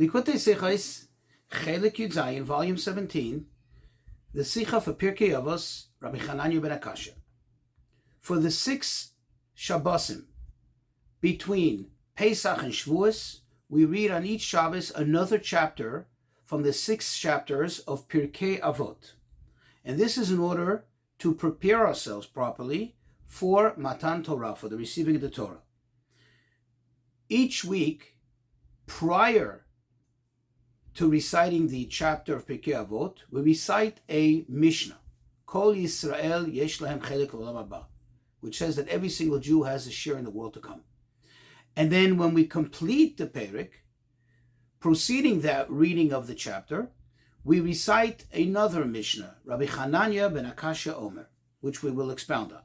Likutei Sichos, Chelik Yud Zayin, Volume 17, the Sicha for Pirkei Avos, Rabbi Chananya ben Akasha. For the six Shabbosim between Pesach and Shavuos, we read on each Shabbos another chapter from the six chapters of Pirkei Avot. And this is in order to prepare ourselves properly for Matan Torah, for the receiving of the Torah. Each week, prior to reciting the chapter of Pirkei Avot, we recite a Mishnah, Kol Yisrael Yesh Lahem Chelik Olam which says that every single Jew has a share in the world to come. And then when we complete the Perik, proceeding that reading of the chapter, we recite another Mishnah, Rabbi Chananya ben Akasha Omer, which we will expound on.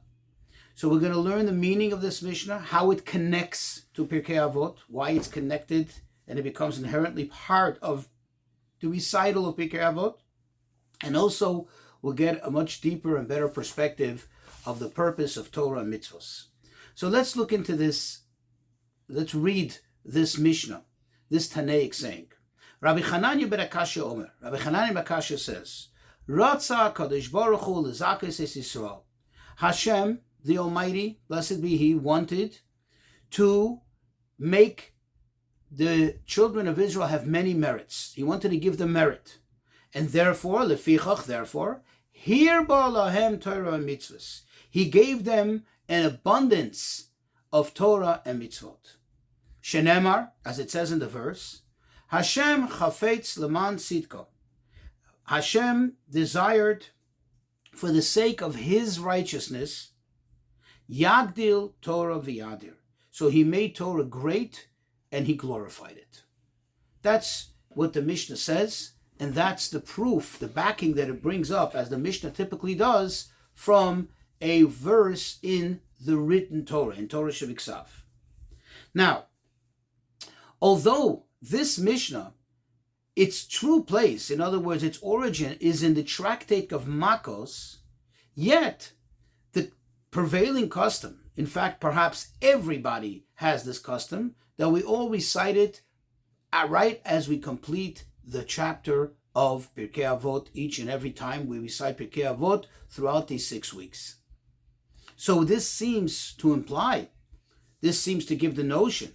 So we're going to learn the meaning of this Mishnah, how it connects to Pirkei Avot, why it's connected, and it becomes inherently part of the recital of Pirkei Avot, and also we'll get a much deeper and better perspective of the purpose of Torah and mitzvos. So let's look into this. Let's read this Mishnah, this Tannaic saying. Rabbi Chananya ben Akasha Omer. Rabbi Chananya ben Akasha says, Ratza Kadosh Baruch Hu lezakis es Yisrael. Hashem, the Almighty, blessed be He, wanted to make the children of Israel have many merits. He wanted to give them merit. And therefore, lefichach, therefore, here ba'alahem Torah and mitzvahs. He gave them an abundance of Torah and mitzvot. Shenemar, as it says in the verse, Hashem chafetz leman sitko. Hashem desired, for the sake of His righteousness, yagdil Torah v'yadir. So He made Torah great and He glorified it. That's what the Mishnah says, and that's the proof, the backing that it brings up, as the Mishnah typically does, from a verse in the written Torah, in Torah Shabbat. Now, although this Mishnah, its true place, in other words, its origin is in the tractate of Makos, yet the prevailing custom, in fact, perhaps everybody has this custom, that we all recite it right as we complete the chapter of Pirkei Avot each and every time we recite Pirkei Avot throughout these six weeks. So this seems to imply, this seems to give the notion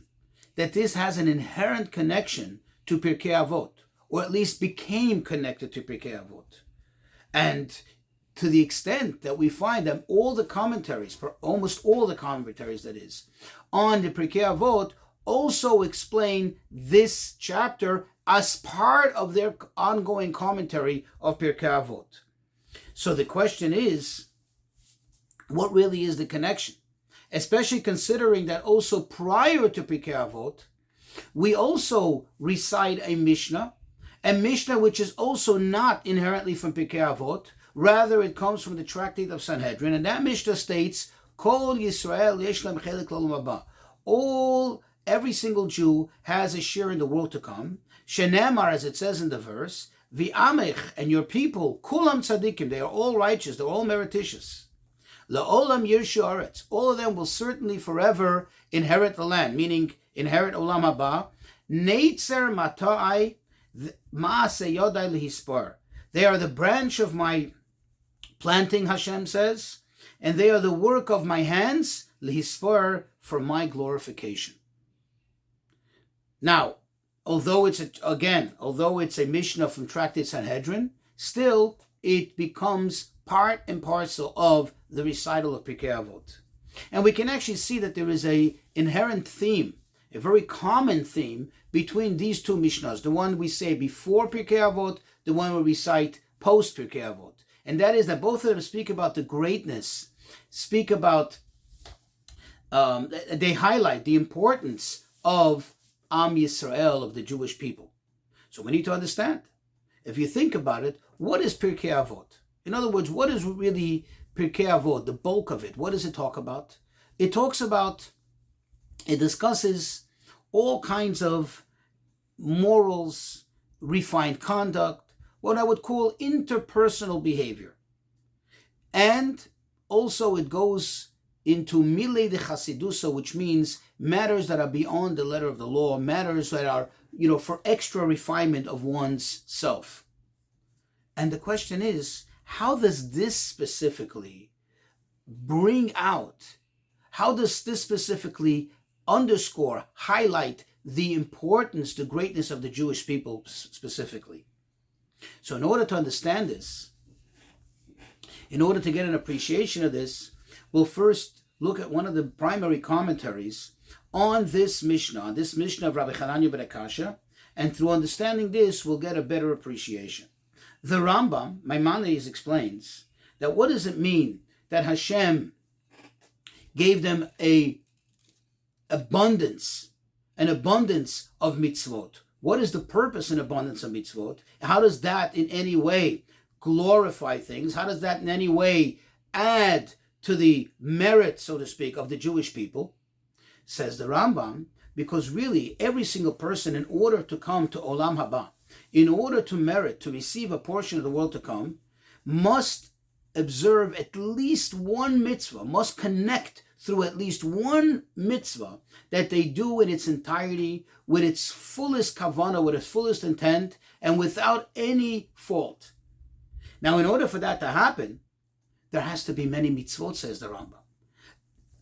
that this has an inherent connection to Pirkei Avot, or at least became connected to Pirkei Avot. And to the extent that we find that all the commentaries, almost all the commentaries that is, on the Pirkei Avot also explain this chapter as part of their ongoing commentary of Pirkei Avot. So the question is, what really is the connection? Especially considering that also prior to Pirkei Avot, we also recite a Mishnah, a Mishnah which is also not inherently from Pirkei Avot, rather it comes from the Tractate of Sanhedrin, and that Mishnah states, Kol Yisrael yesh chelik All, every single Jew has a share in the world to come. Shenemar, as it says in the verse, V'amech, and your people, kulam tzadikim, they are all righteous, they're all merititious. La'olam yirshu aretz, all of them will certainly forever inherit the land, meaning inherit olam haba. Neitzer mata'ai ma'ase yodai lehispar. They are the branch of my planting, Hashem says, and they are the work of my hands, lehispar, for my glorification. Now, although it's a, again, although it's a Mishnah from Tractate Sanhedrin, still it becomes part and parcel of the recital of Pirkei Avot. And we can actually see that there is a inherent theme, a very common theme between these two Mishnahs, the one we say before Pirkei Avot, the one we recite post Pirkei Avot. And that is that both of them speak about the greatness, speak about, um, they highlight the importance of Am Yisrael, of the Jewish people. So we need to understand. If you think about it, what is Pirkei Avot? In other words, what is really Pirkei Avot, the bulk of it? What does it talk about? It talks about, it discusses all kinds of morals, refined conduct, what I would call interpersonal behavior. And also it goes into Mile de Chasidusa, which means matters that are beyond the letter of the law, matters that are you know, for extra refinement of one's self. And the question is, how does this specifically bring out, how does this specifically underscore, highlight the importance, the greatness of the Jewish people specifically? So, in order to understand this, in order to get an appreciation of this, we'll first look at one of the primary commentaries on this Mishnah, on this Mishnah of Rabbi Hananya ben Akasha, and through understanding this, we'll get a better appreciation. The Rambam, Maimonides, explains that what does it mean that Hashem gave them a abundance, an abundance of mitzvot? What is the purpose and abundance of mitzvot? How does that in any way glorify things? How does that in any way add to the merit, so to speak, of the Jewish people? Says the Rambam, because really every single person, in order to come to Olam Haba, in order to merit, to receive a portion of the world to come, must observe at least one mitzvah, must connect through at least one mitzvah that they do in its entirety, with its fullest kavana, with its fullest intent, and without any fault. Now, in order for that to happen, there has to be many mitzvot, says the Rambam.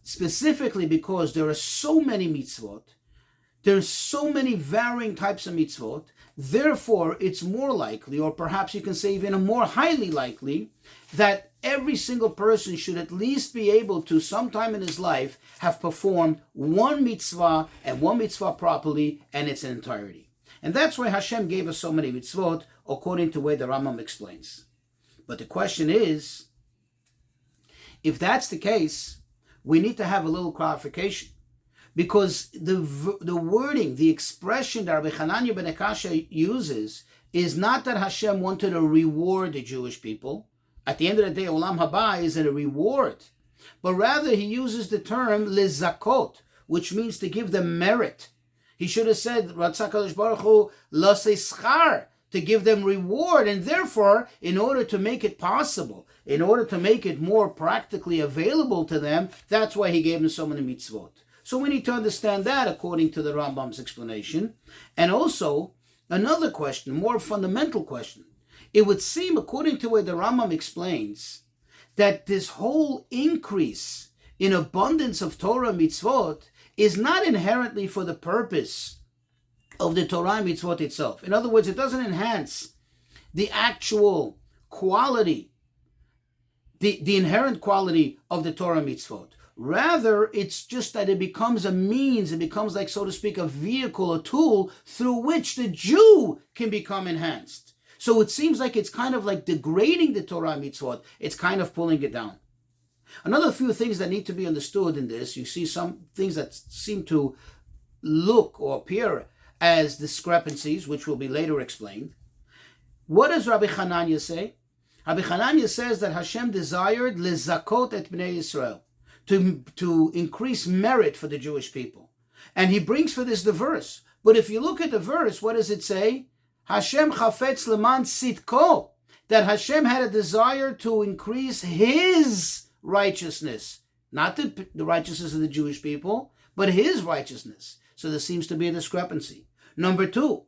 Specifically because there are so many mitzvot, there's so many varying types of mitzvot, therefore it's more likely, or perhaps you can say even more highly likely, that every single person should at least be able to, sometime in his life, have performed one mitzvah and one mitzvah properly and its entirety. And that's why Hashem gave us so many mitzvot, according to the way the Rambam explains. But the question is, if that's the case, we need to have a little clarification. Because the, the wording, the expression that Rabbi Hananya ben Akasha uses is not that Hashem wanted to reward the Jewish people. At the end of the day, Olam Haba is a reward. But rather, he uses the term lezakot, which means to give them merit. He should have said, Ratzakadosh Baruch Hu, schar, to give them reward. And therefore, in order to make it possible, in order to make it more practically available to them, that's why he gave them so many mitzvot. So we need to understand that according to the Rambam's explanation. And also, another question, more fundamental question. It would seem, according to what the Rambam explains, that this whole increase in abundance of Torah mitzvot is not inherently for the purpose of the Torah mitzvot itself. In other words, it doesn't enhance the actual quality, the, the inherent quality of the Torah mitzvot. Rather, it's just that it becomes a means, it becomes like, so to speak, a vehicle, a tool through which the Jew can become enhanced. So it seems like it's kind of like degrading the Torah mitzvot, it's kind of pulling it down. Another few things that need to be understood in this, you see some things that seem to look or appear as discrepancies, which will be later explained. What does Rabbi Hananya say? Rabbi Hananya says that Hashem desired lezakot et bnei Israel, to, to increase merit for the Jewish people. And he brings for this the verse. But if you look at the verse, what does it say? Hashem chafetz leman sitko, that Hashem had a desire to increase his righteousness, not the, the righteousness of the Jewish people, but his righteousness. So there seems to be a discrepancy. Number two,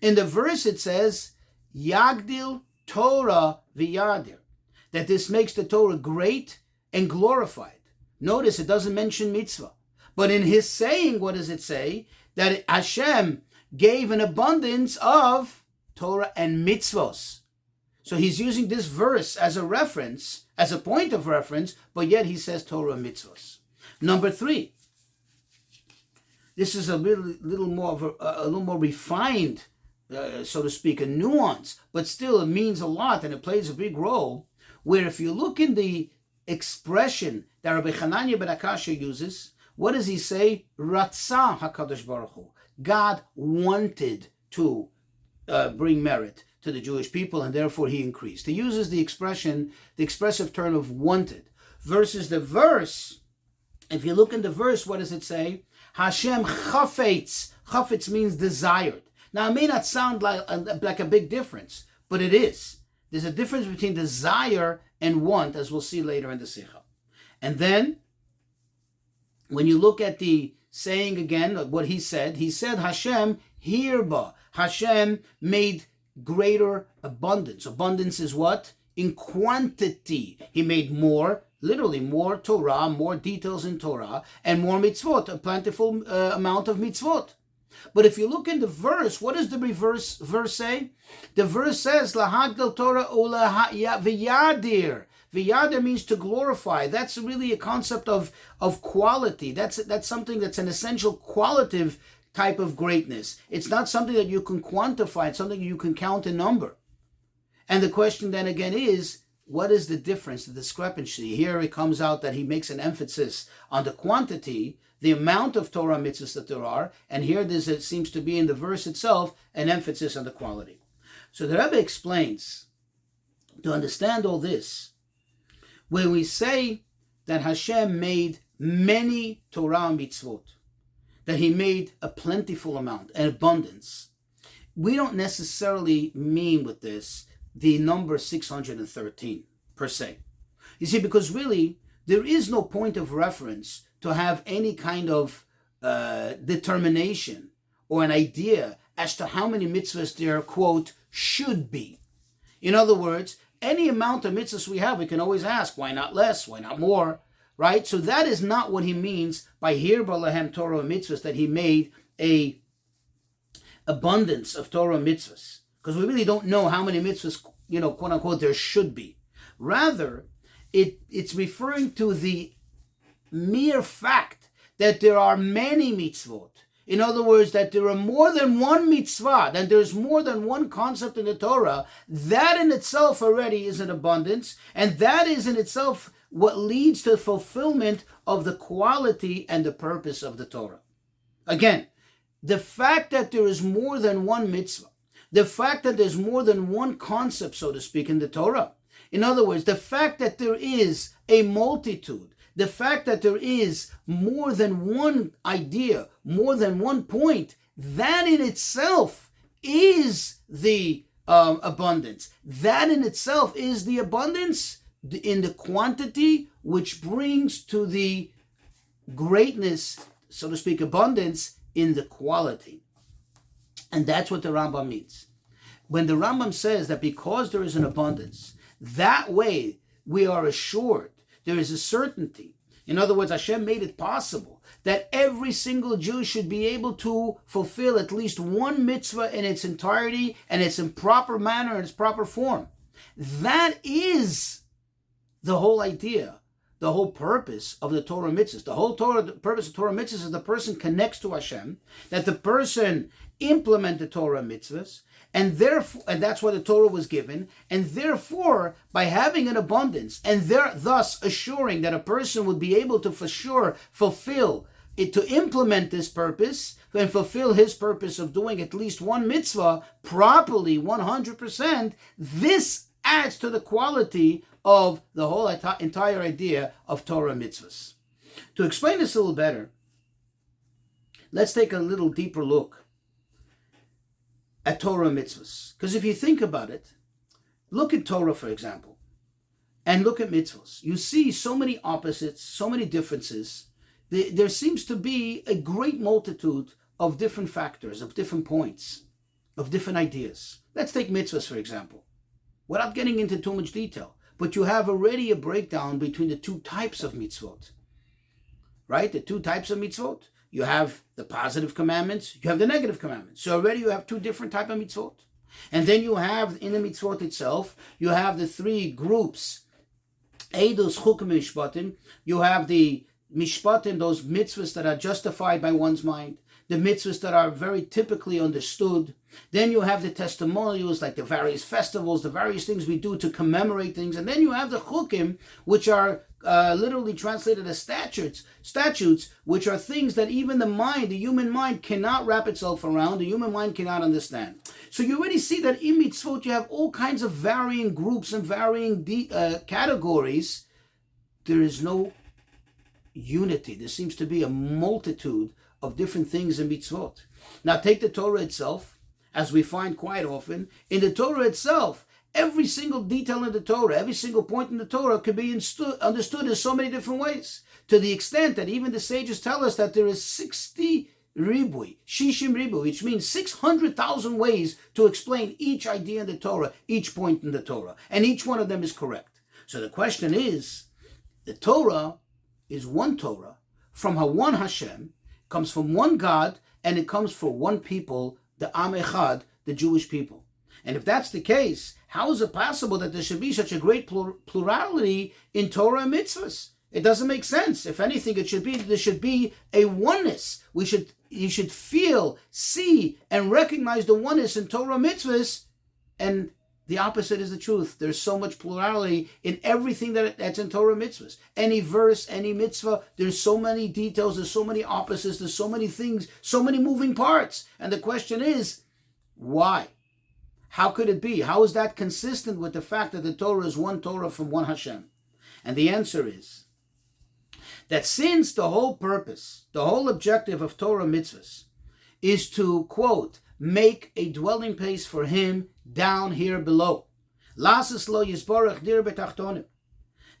in the verse it says, Yagdil Torah viyadir, that this makes the Torah great and glorified. Notice it doesn't mention mitzvah. But in his saying, what does it say? That Hashem gave an abundance of Torah and mitzvos. So he's using this verse as a reference, as a point of reference, but yet he says Torah mitzvos. Number three, this is a little, little more a, a little more refined, uh, so to speak, a nuance, but still it means a lot and it plays a big role. Where if you look in the expression that Rabbi Hananya ben Akasha uses, what does he say? Ratzah Hakadosh Baruch Hu. God wanted to uh, bring merit to the Jewish people, and therefore he increased. He uses the expression, the expressive term of wanted, versus the verse. If you look in the verse, what does it say? Hashem chafetz. Chafetz means desired. Now, it may not sound like a, like a big difference, but it is. There's a difference between desire and want, as we'll see later in the Sikha. And then, when you look at the saying again, what he said, he said Hashem Herba. Hashem made greater abundance. Abundance is what? In quantity. He made more, literally more Torah, more details in Torah, and more mitzvot, a plentiful uh, amount of mitzvot. But if you look in the verse, what does the reverse verse say? The verse says, Lahagdal Torah v'yadir. V'yadir means to glorify. That's really a concept of, of quality. That's, that's something that's an essential qualitative type of greatness. It's not something that you can quantify. It's something you can count in number. And the question then again is, what is the difference, the discrepancy? Here it comes out that he makes an emphasis on the quantity, the amount of Torah mitzvahs that there are, and here there's, it seems to be in the verse itself, an emphasis on the quality. So the Rebbe explains, to understand all this, when we say that Hashem made many Torah mitzvot, that he made a plentiful amount, an abundance, we don't necessarily mean with this the number 613 per se. You see, because really, there is no point of reference to have any kind of uh, determination or an idea as to how many mitzvahs there, quote, should be. In other words, any amount of mitzvahs we have, we can always ask, why not less? Why not more? Right? So that is not what he means by here Balahem Torah mitzvahs, that he made a abundance of Torah mitzvahs because we really don't know how many mitzvahs, you know, quote unquote, there should be. Rather, it, it's referring to the mere fact that there are many mitzvot. In other words, that there are more than one mitzvah, that there's more than one concept in the Torah, that in itself already is an abundance, and that is in itself what leads to fulfillment of the quality and the purpose of the Torah. Again, the fact that there is more than one mitzvah, the fact that there's more than one concept, so to speak, in the Torah. In other words, the fact that there is a multitude, the fact that there is more than one idea, more than one point, that in itself is the um, abundance. That in itself is the abundance in the quantity, which brings to the greatness, so to speak, abundance in the quality. And that's what the Rambam means. When the Rambam says that because there is an abundance, that way we are assured, there is a certainty. In other words, Hashem made it possible that every single Jew should be able to fulfill at least one mitzvah in its entirety and its proper manner and its proper form. That is the whole idea the whole purpose of the Torah mitzvahs. The whole Torah, the purpose of Torah mitzvahs is the person connects to Hashem, that the person implement the Torah mitzvahs, and therefore, and that's why the Torah was given, and therefore, by having an abundance, and there, thus assuring that a person would be able to for sure fulfill it, to implement this purpose and fulfill his purpose of doing at least one mitzvah properly, 100%, this adds to the quality of the whole entire idea of Torah mitzvahs. To explain this a little better, let's take a little deeper look at Torah mitzvahs. Because if you think about it, look at Torah, for example, and look at mitzvahs. You see so many opposites, so many differences. There seems to be a great multitude of different factors, of different points, of different ideas. Let's take mitzvahs, for example, without getting into too much detail but you have already a breakdown between the two types of mitzvot. Right? The two types of mitzvot. You have the positive commandments, you have the negative commandments. So already you have two different type of mitzvot. And then you have in the mitzvot itself, you have the three groups. Eidos chukim mishpatim. You have the mishpatim, those mitzvahs that are justified by one's mind the mitzvahs that are very typically understood. Then you have the testimonials, like the various festivals, the various things we do to commemorate things. And then you have the chukim, which are uh, literally translated as statutes, statutes, which are things that even the mind, the human mind, cannot wrap itself around. The human mind cannot understand. So you already see that in mitzvot you have all kinds of varying groups and varying de- uh, categories. There is no unity. There seems to be a multitude of different things in mitzvot. Now take the Torah itself, as we find quite often. In the Torah itself, every single detail in the Torah, every single point in the Torah could be understood in so many different ways. To the extent that even the sages tell us that there is 60 ribui, shishim ribui, which means 600,000 ways to explain each idea in the Torah, each point in the Torah. And each one of them is correct. So the question is, the Torah is one Torah from one Hashem, comes from one God, and it comes for one people, the Am Echad, the Jewish people. And if that's the case, how is it possible that there should be such a great plurality in Torah and mitzvahs? It doesn't make sense. If anything, it should be there should be a oneness. We should you should feel, see, and recognize the oneness in Torah mitzvahs, and the opposite is the truth. There's so much plurality in everything that, that's in Torah mitzvahs. Any verse, any mitzvah, there's so many details, there's so many opposites, there's so many things, so many moving parts. And the question is, why? How could it be? How is that consistent with the fact that the Torah is one Torah from one Hashem? And the answer is that since the whole purpose, the whole objective of Torah mitzvahs is to, quote, make a dwelling place for him down here below.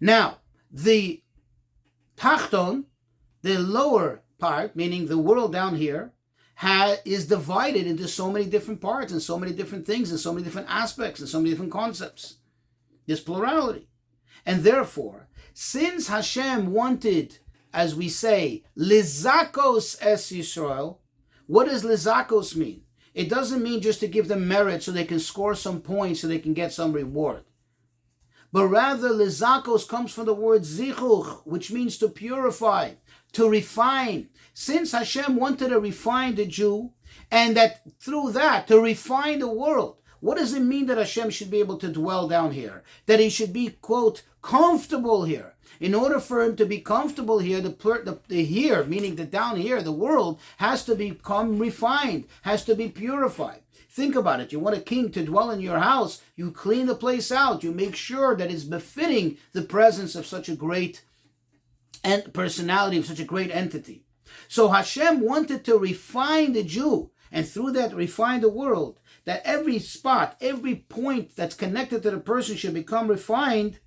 Now, the tachton, the lower part, meaning the world down here, ha, is divided into so many different parts and so many different things and so many different aspects and so many different concepts. There's plurality. And therefore, since Hashem wanted, as we say, lizakos es Yisrael, what does lizakos mean? It doesn't mean just to give them merit so they can score some points so they can get some reward. But rather, lizakos comes from the word zichuch, which means to purify, to refine. Since Hashem wanted to refine the Jew, and that through that to refine the world, what does it mean that Hashem should be able to dwell down here? That he should be, quote, comfortable here. In order for him to be comfortable here, the, the, the here, meaning the down here, the world, has to become refined, has to be purified. Think about it. You want a king to dwell in your house, you clean the place out, you make sure that it's befitting the presence of such a great and personality of such a great entity. So Hashem wanted to refine the Jew and through that refine the world that every spot, every point that's connected to the person should become refined,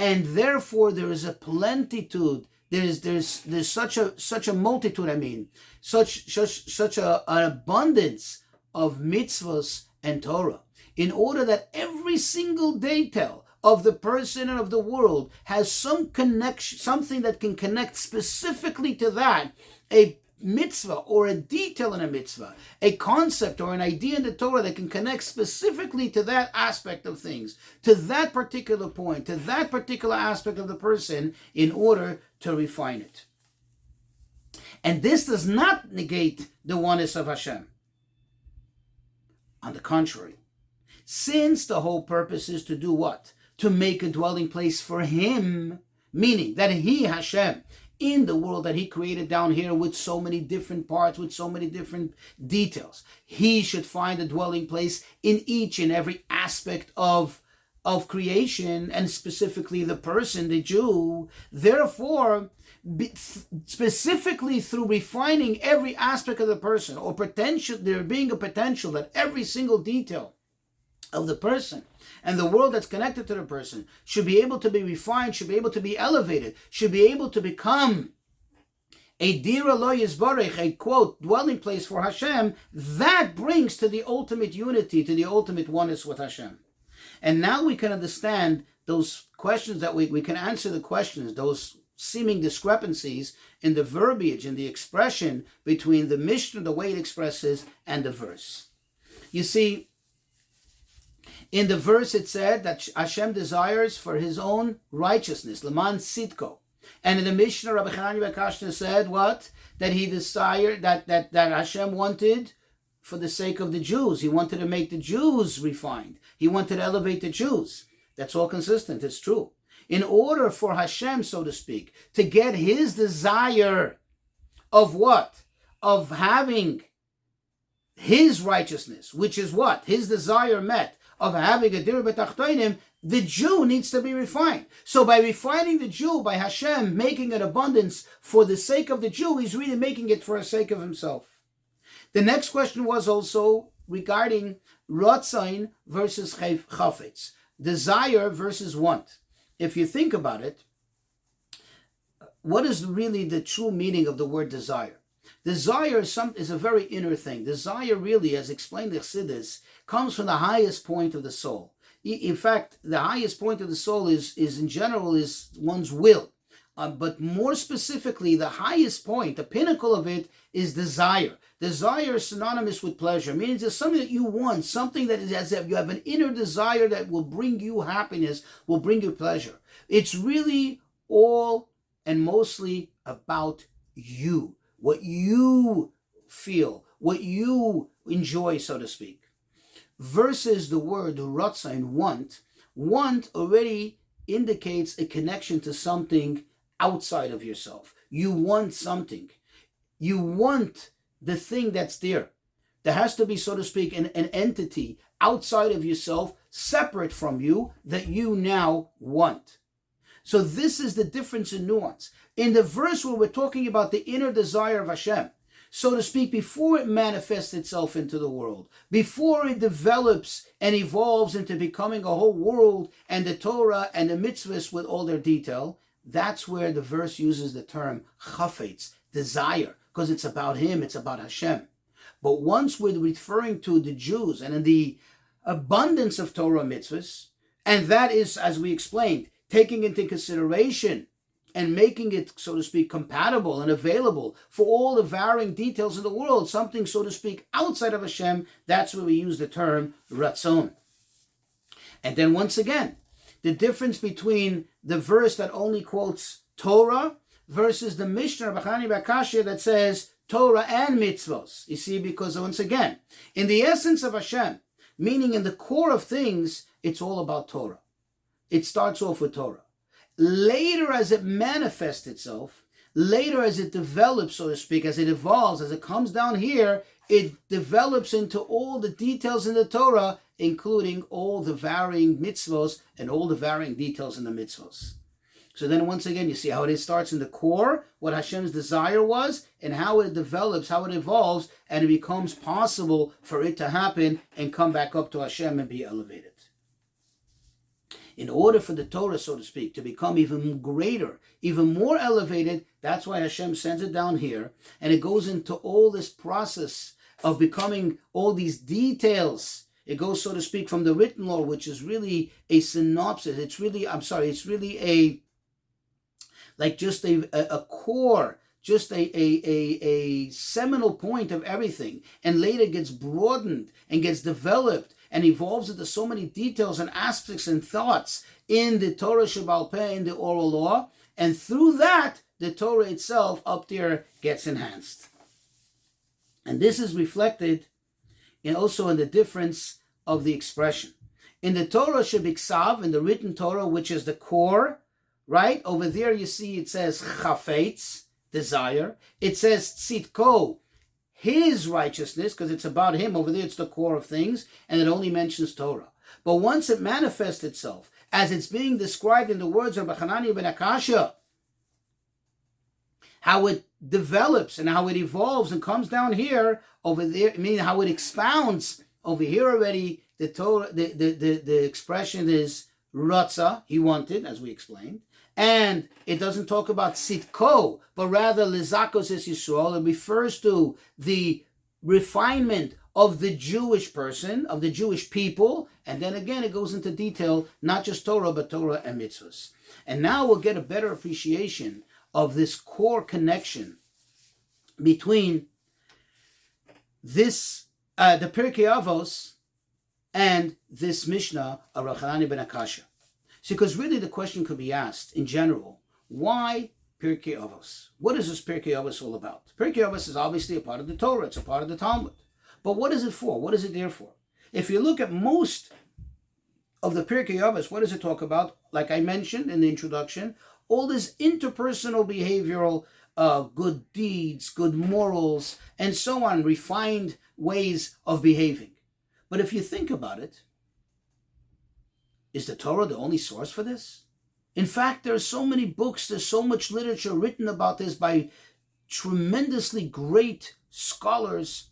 and therefore there is a plentitude. There's there's there's such a such a multitude. I mean, such such such a, an abundance of mitzvahs and Torah, in order that every single detail of the person and of the world has some connection, something that can connect specifically to that, a mitzvah or a detail in a mitzvah, a concept or an idea in the Torah that can connect specifically to that aspect of things, to that particular point, to that particular aspect of the person in order to refine it. And this does not negate the oneness of Hashem. On the contrary, since the whole purpose is to do what? To make a dwelling place for Him, meaning that He, Hashem, in the world that he created down here with so many different parts, with so many different details. He should find a dwelling place in each and every aspect of, of creation and specifically the person, the Jew. Therefore, be, specifically through refining every aspect of the person or potential, there being a potential that every single detail of the person and the world that's connected to the person should be able to be refined, should be able to be elevated, should be able to become a dira lo yizbarech, a quote, dwelling place for Hashem, that brings to the ultimate unity, to the ultimate oneness with Hashem. And now we can understand those questions that we, we can answer the questions, those seeming discrepancies in the verbiage, in the expression between the Mishnah, the way it expresses, and the verse. You see, in the verse, it said that Hashem desires for his own righteousness, Laman Sitko. And in the Mishnah, Rabbi Hanani Bakashna said what? That he desired, that, that, that Hashem wanted for the sake of the Jews. He wanted to make the Jews refined. He wanted to elevate the Jews. That's all consistent. It's true. In order for Hashem, so to speak, to get his desire of what? Of having his righteousness, which is what? His desire met of having a dir betachtoinim, the Jew needs to be refined. So by refining the Jew, by Hashem making an abundance for the sake of the Jew, he's really making it for the sake of himself. The next question was also regarding Rotzain versus Chafetz, desire versus want. If you think about it, what is really the true meaning of the word desire? Desire is, some, is a very inner thing. Desire really, as explained in Chassidus, comes from the highest point of the soul. In fact, the highest point of the soul is, is in general, is one's will. Uh, but more specifically, the highest point, the pinnacle of it, is desire. Desire is synonymous with pleasure, meaning it's something that you want, something that is as if you have an inner desire that will bring you happiness, will bring you pleasure. It's really all and mostly about you, what you feel, what you enjoy, so to speak. Versus the word ratzain, want. Want already indicates a connection to something outside of yourself. You want something. You want the thing that's there. There has to be, so to speak, an, an entity outside of yourself, separate from you, that you now want. So this is the difference in nuance. In the verse where we're talking about the inner desire of Hashem, so to speak, before it manifests itself into the world, before it develops and evolves into becoming a whole world and the Torah and the mitzvahs with all their detail, that's where the verse uses the term chafetz, desire, because it's about him, it's about Hashem. But once we're referring to the Jews and in the abundance of Torah mitzvahs, and that is, as we explained, taking into consideration and making it, so to speak, compatible and available for all the varying details of the world, something, so to speak, outside of Hashem, that's where we use the term ratzon. And then once again, the difference between the verse that only quotes Torah versus the Mishnah of Bachani Bakashia that says Torah and mitzvos. You see, because once again, in the essence of Hashem, meaning in the core of things, it's all about Torah. It starts off with Torah. Later, as it manifests itself, later as it develops, so to speak, as it evolves, as it comes down here, it develops into all the details in the Torah, including all the varying mitzvos and all the varying details in the mitzvos. So then once again, you see how it starts in the core, what Hashem's desire was, and how it develops, how it evolves, and it becomes possible for it to happen and come back up to Hashem and be elevated. In order for the Torah, so to speak, to become even greater, even more elevated, that's why Hashem sends it down here, and it goes into all this process of becoming all these details. It goes, so to speak, from the written law, which is really a synopsis. It's really, I'm sorry, it's really a, like just a, a, core, just a, a, a, a seminal point of everything, and later gets broadened and gets developed and evolves into so many details and aspects and thoughts in the Torah Shabbal Peh, in the oral law, and through that, the Torah itself up there gets enhanced. And this is reflected in also in the difference of the expression. In the Torah Shabiksav, in the written Torah, which is the core, right? Over there you see it says chafetz, desire. It says tzitko, his righteousness, because it's about him. Over there it's the core of things, and it only mentions Torah. But once it manifests itself, as it's being described in the words of Bachanani ben Akasha, how it develops and how it evolves and comes down here over there, I meaning how it expounds over here already. The Torah, the, the, the, the expression is Ratza, he wanted, as we explained. And it doesn't talk about sitko, but rather lizakos is Yisrael. It refers to the refinement of the Jewish person, of the Jewish people. And then again, it goes into detail, not just Torah, but Torah and mitzvahs. And now we'll get a better appreciation of this core connection between this, uh, the Pirkei Avos, and this Mishnah of Rachanani ben Akasha. Because really the question could be asked in general, why Pirkei Avos? What is this Pirkei Avos all about? Pirkei Avos is obviously a part of the Torah, it's a part of the Talmud. But what is it for? What is it there for? If you look at most of the Pirkei Avos, what does it talk about? Like I mentioned in the introduction, all this interpersonal behavioral uh, good deeds, good morals, and so on, refined ways of behaving. But if you think about it, is the Torah the only source for this? In fact, there are so many books, there's so much literature written about this by tremendously great scholars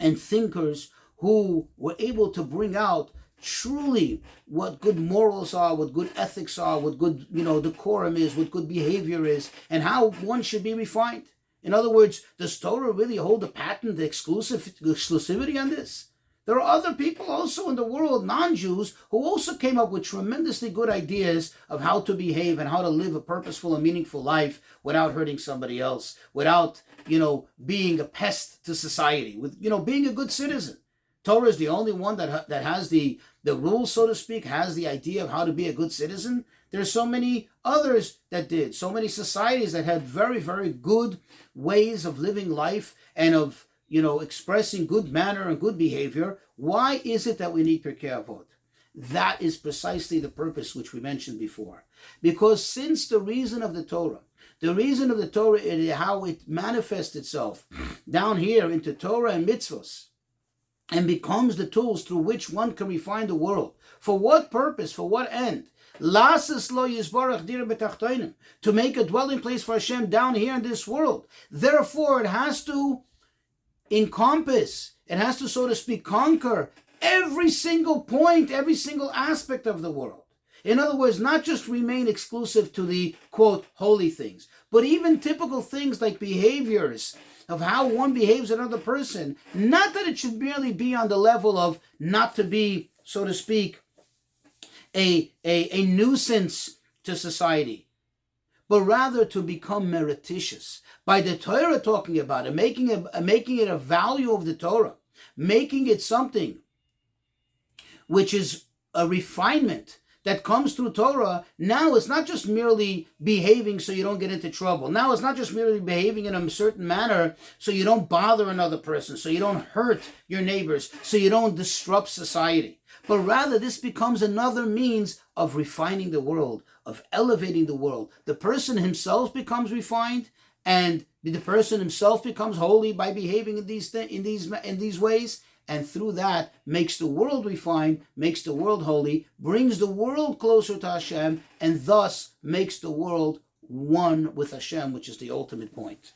and thinkers who were able to bring out truly what good morals are, what good ethics are, what good, you know, decorum is, what good behavior is, and how one should be refined. In other words, does Torah really hold a patent exclusive exclusivity on this? There are other people also in the world, non-Jews, who also came up with tremendously good ideas of how to behave and how to live a purposeful and meaningful life without hurting somebody else, without, you know, being a pest to society, with, you know, being a good citizen. Torah is the only one that, that has the, the rules, so to speak, has the idea of how to be a good citizen. There's so many others that did, so many societies that had very, very good ways of living life and of, you know, expressing good manner and good behavior. Why is it that we need Pirkei Avot? That is precisely the purpose which we mentioned before. Because since the reason of the Torah, the reason of the Torah is how it manifests itself down here into Torah and mitzvahs and becomes the tools through which one can refine the world. For what purpose? For what end? To make a dwelling place for Hashem down here in this world. Therefore, it has to encompass, it has to, so to speak, conquer every single point, every single aspect of the world. In other words, not just remain exclusive to the quote holy things, but even typical things like behaviors of how one behaves another person. Not that it should merely be on the level of not to be, so to speak, a, a, a nuisance to society, but rather to become merititious. By the Torah talking about it, making it, making it a value of the Torah, making it something which is a refinement that comes through Torah, now it's not just merely behaving so you don't get into trouble. Now it's not just merely behaving in a certain manner so you don't bother another person, so you don't hurt your neighbors, so you don't disrupt society. But rather, this becomes another means of refining the world, of elevating the world. The person himself becomes refined, and the person himself becomes holy by behaving in these th- in these in these ways and through that makes the world refined, makes the world holy, brings the world closer to Hashem, and thus makes the world one with Hashem, which is the ultimate point.